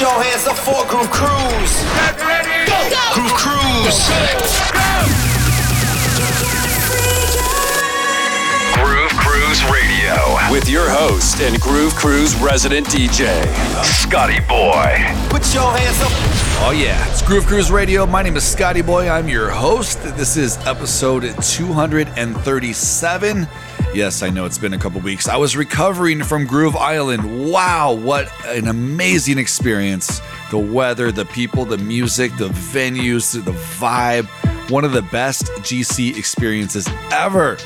Put your hands up for Groove Cruise. Groove Cruise. Groove Cruise Radio with your host and Groove Cruise resident DJ, Scotty Boy. Put your hands up. Oh, yeah. It's Groove Cruise Radio. My name is Scotty Boy. I'm your host. This is episode 237. Yes, I know it's been a couple weeks. I was recovering from Groove Island. Wow, what an amazing experience. The weather, the people, the music, the venues, the vibe. One of the best GC experiences ever.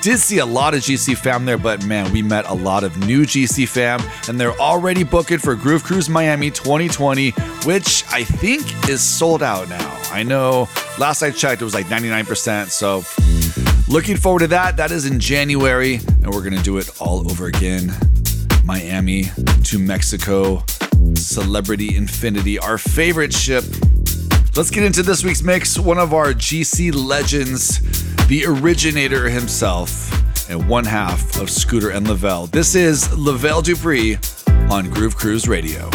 Did see a lot of GC fam there, but man, we met a lot of new GC fam, and they're already booked for Groove Cruise Miami 2020, which I think is sold out now. I know last I checked, it was like 99%. So Looking forward to that. That is in January, and we're going to do it all over again. Miami to Mexico, Celebrity Infinity, our favorite ship. Let's get into this week's mix. One of our GC legends, the originator himself, and one half of Scooter and Lavelle. This is Lavelle Dupree on Groove Cruise Radio.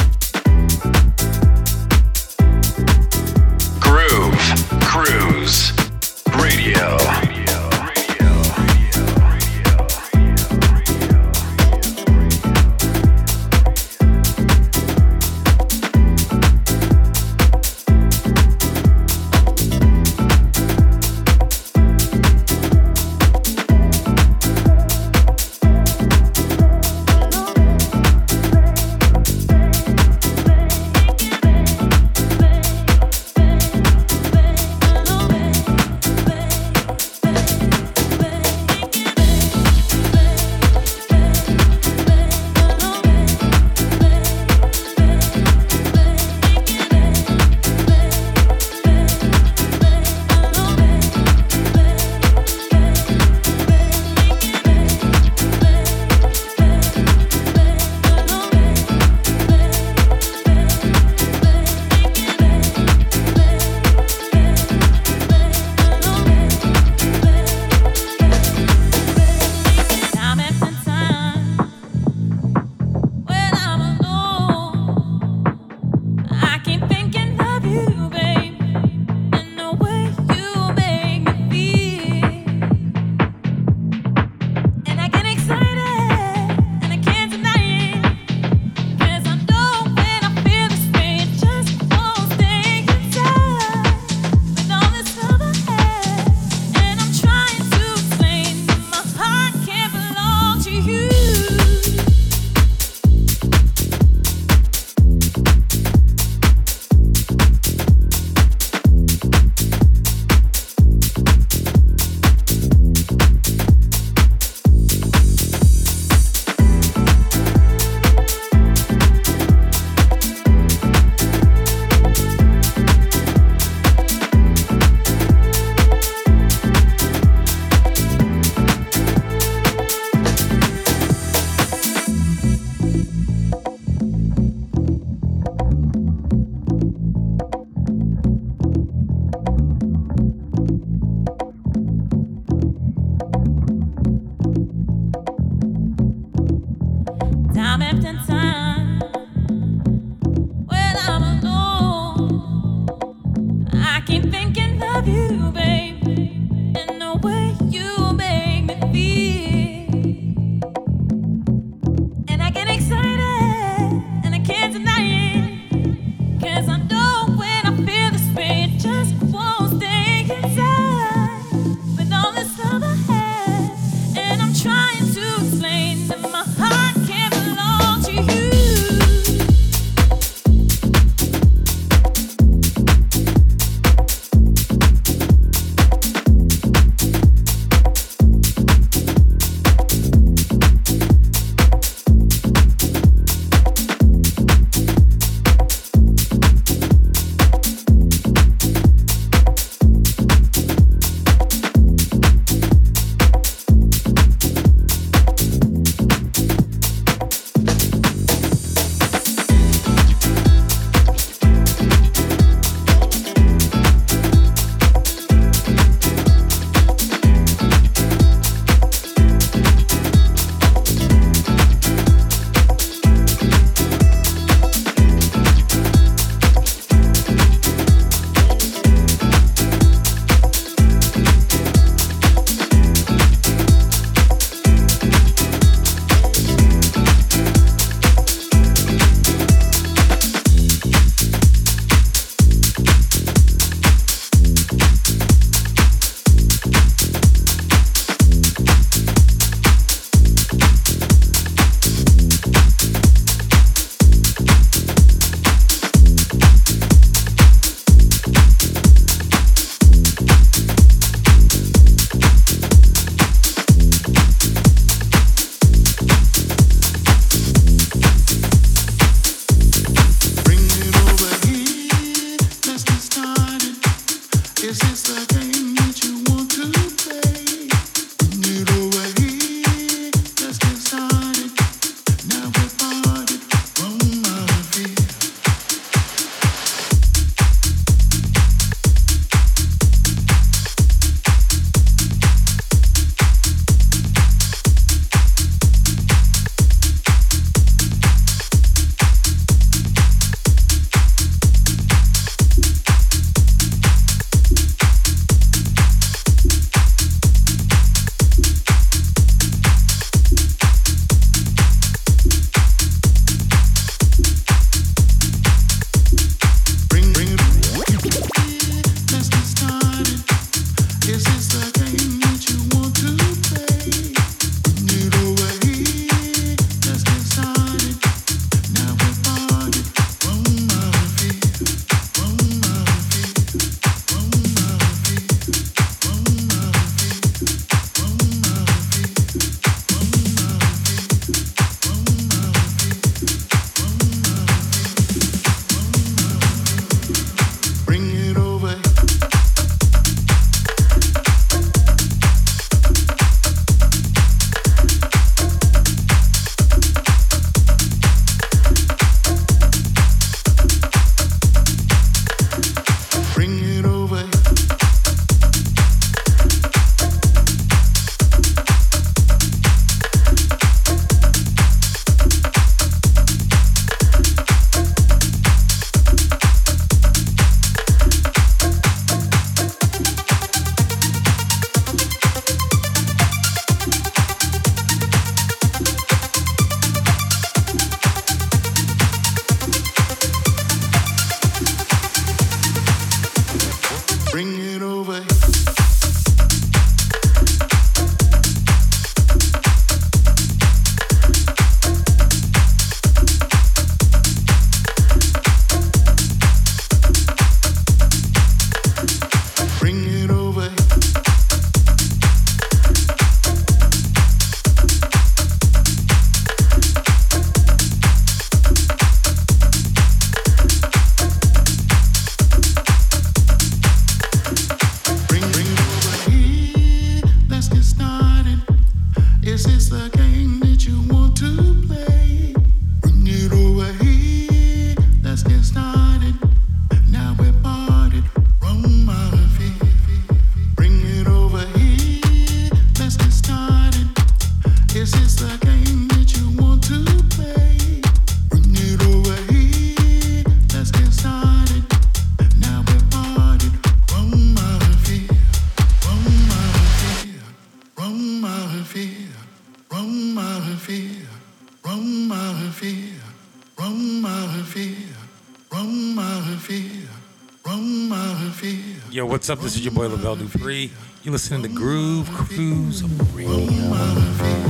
What's up? This is your boy Lavelle Dupree. You're listening to Groove Cruise Radio.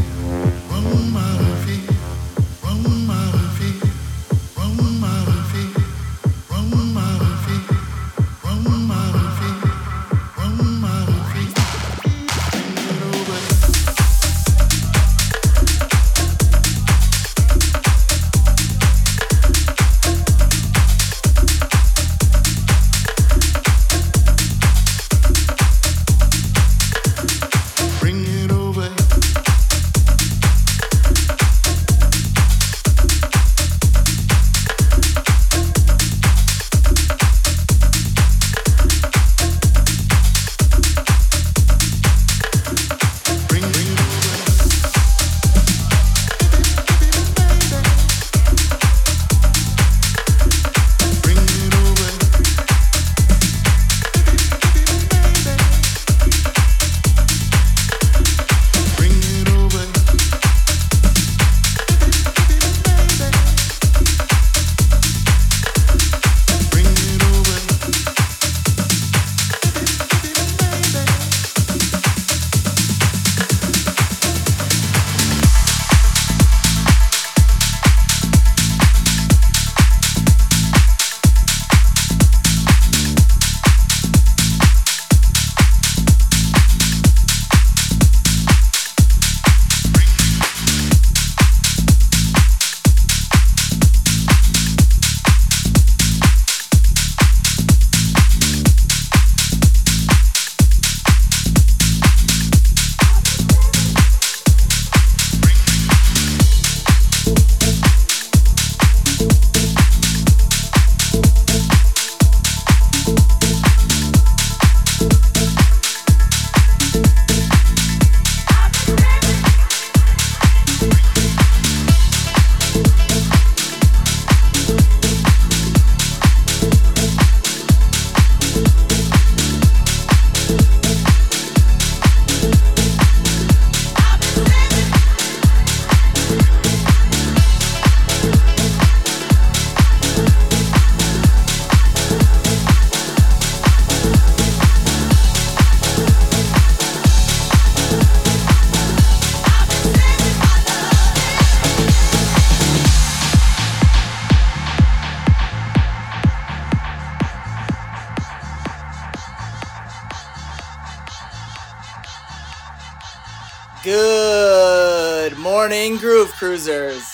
Cruisers.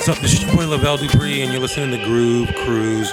What's up? This is your boy Lavelle Dupree, and you're listening to Groove Cruise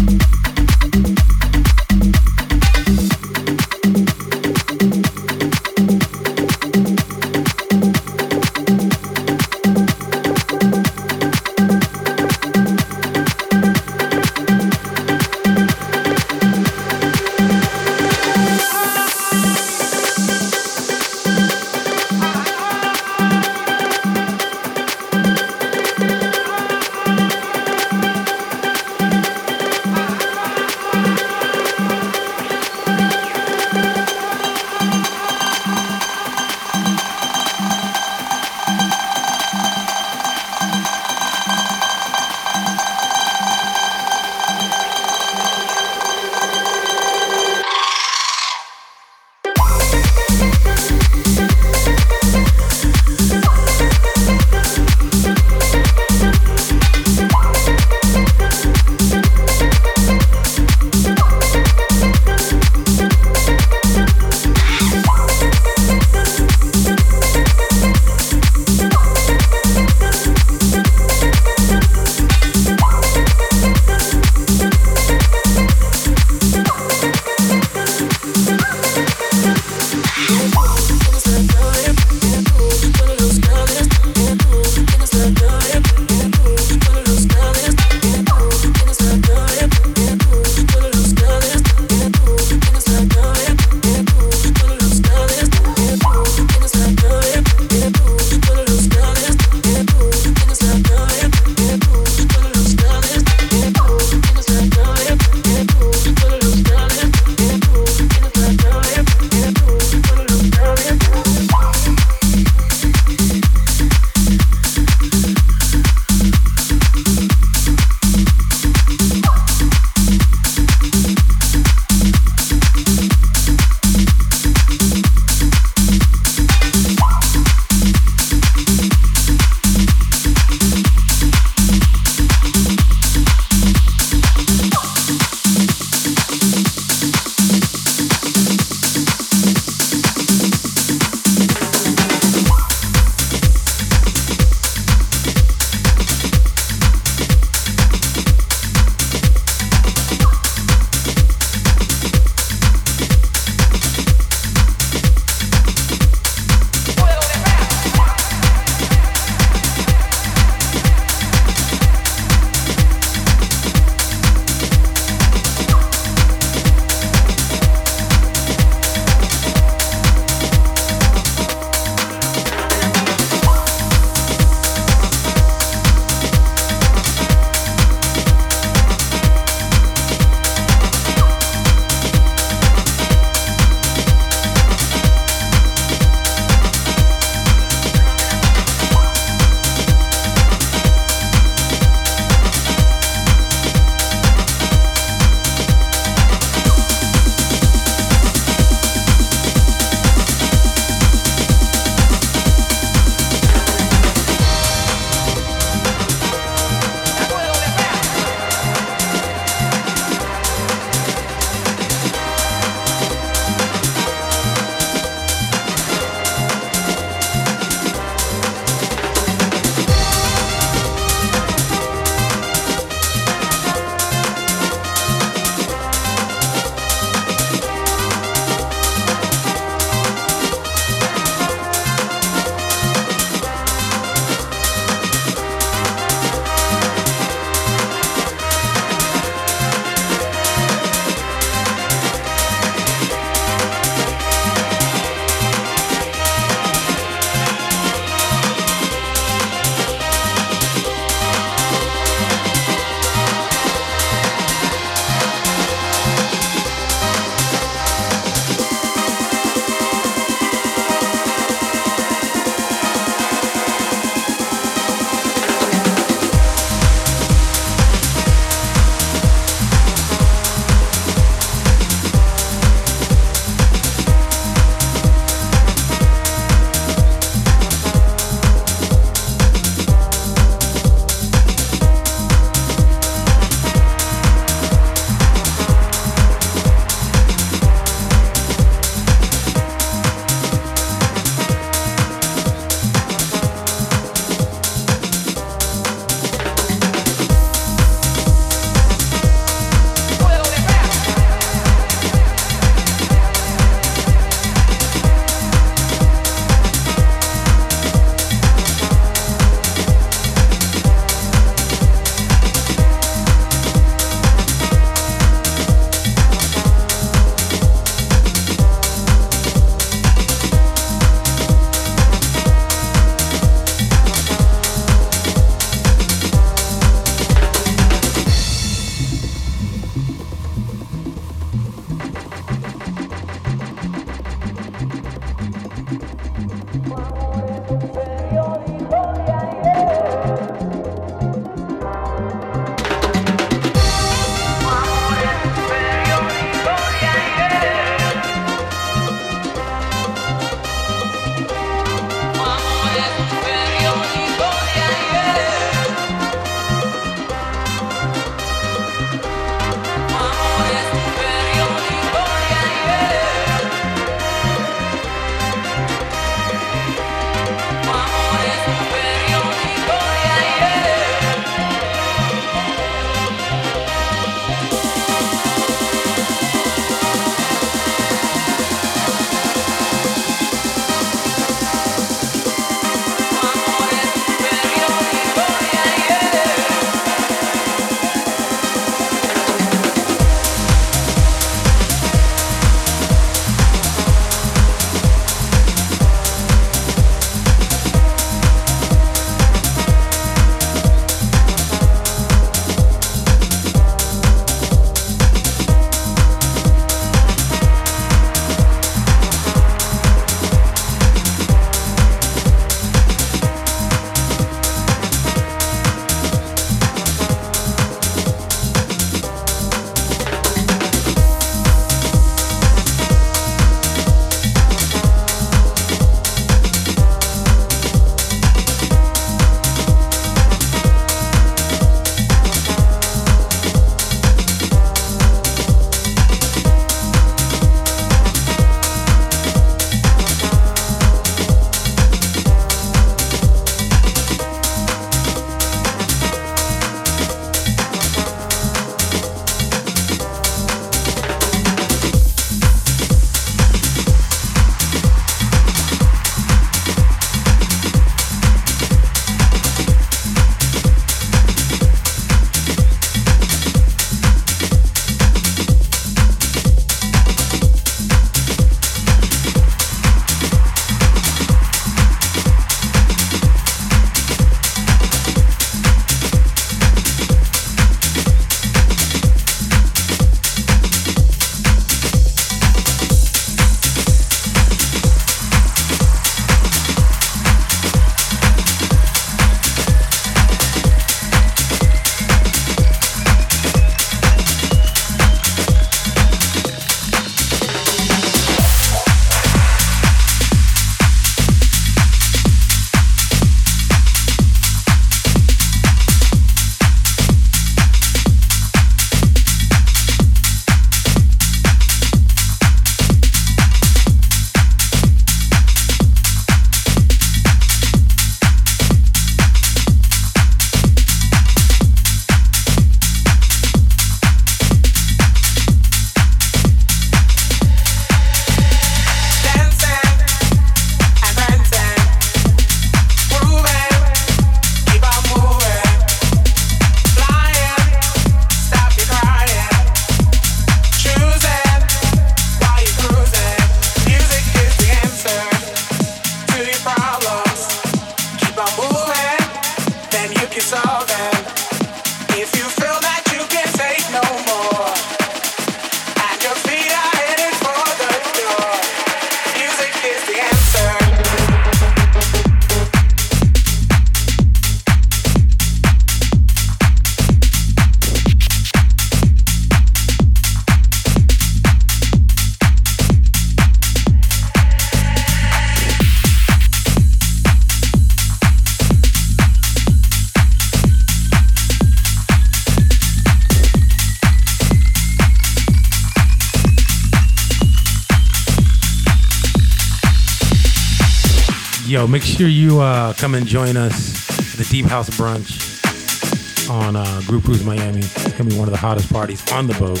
Yo, make sure you uh, come and join us the Deep House Brunch on uh, Groove Cruise Miami. It's gonna be one of the hottest parties on the boat.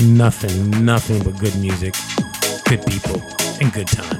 Nothing, nothing but good music, good people, and good times.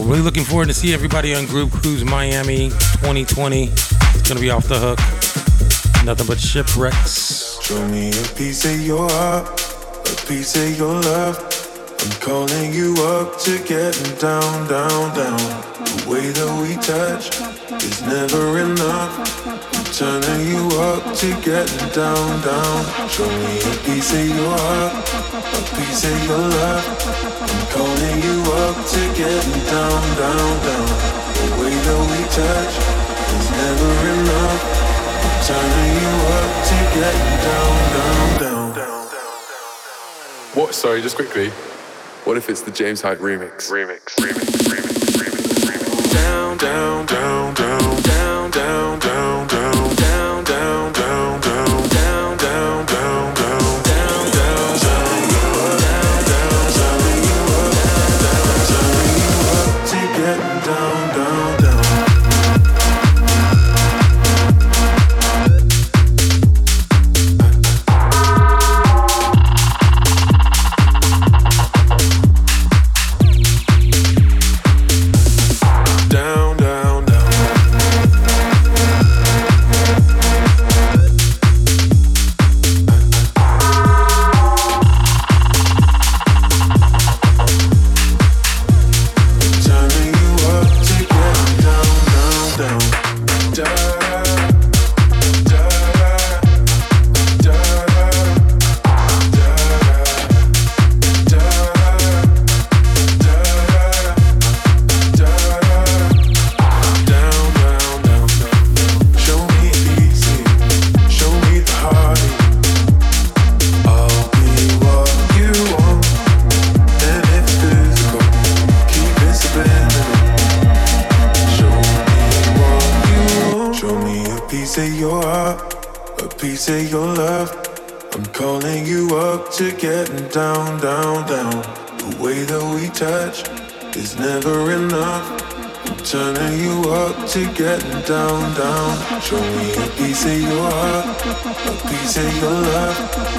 Yo, really looking forward to see everybody on Groove Cruise Miami 2020. It's gonna be off the hook. Nothing but shipwrecks. Show me a piece of your heart, a piece of your love. I'm calling you up to getting down, down, down. The way that we touch is never enough. I'm turning you up to getting down, down. Show me a piece of your heart, a piece of your love to getting down, down, down. The way that we touch is never enough. I'm turning you up to getting down, down, down. What? Sorry, just quickly. What if it's the James Hype remix? Remix, remix, remix, remix, remix. Down, down, down, down, down, down, down, down. Piece of your love.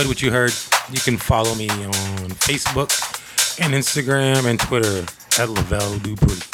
Enjoyed what you heard, you can follow me on Facebook and Instagram and Twitter at Lavelle Dupree.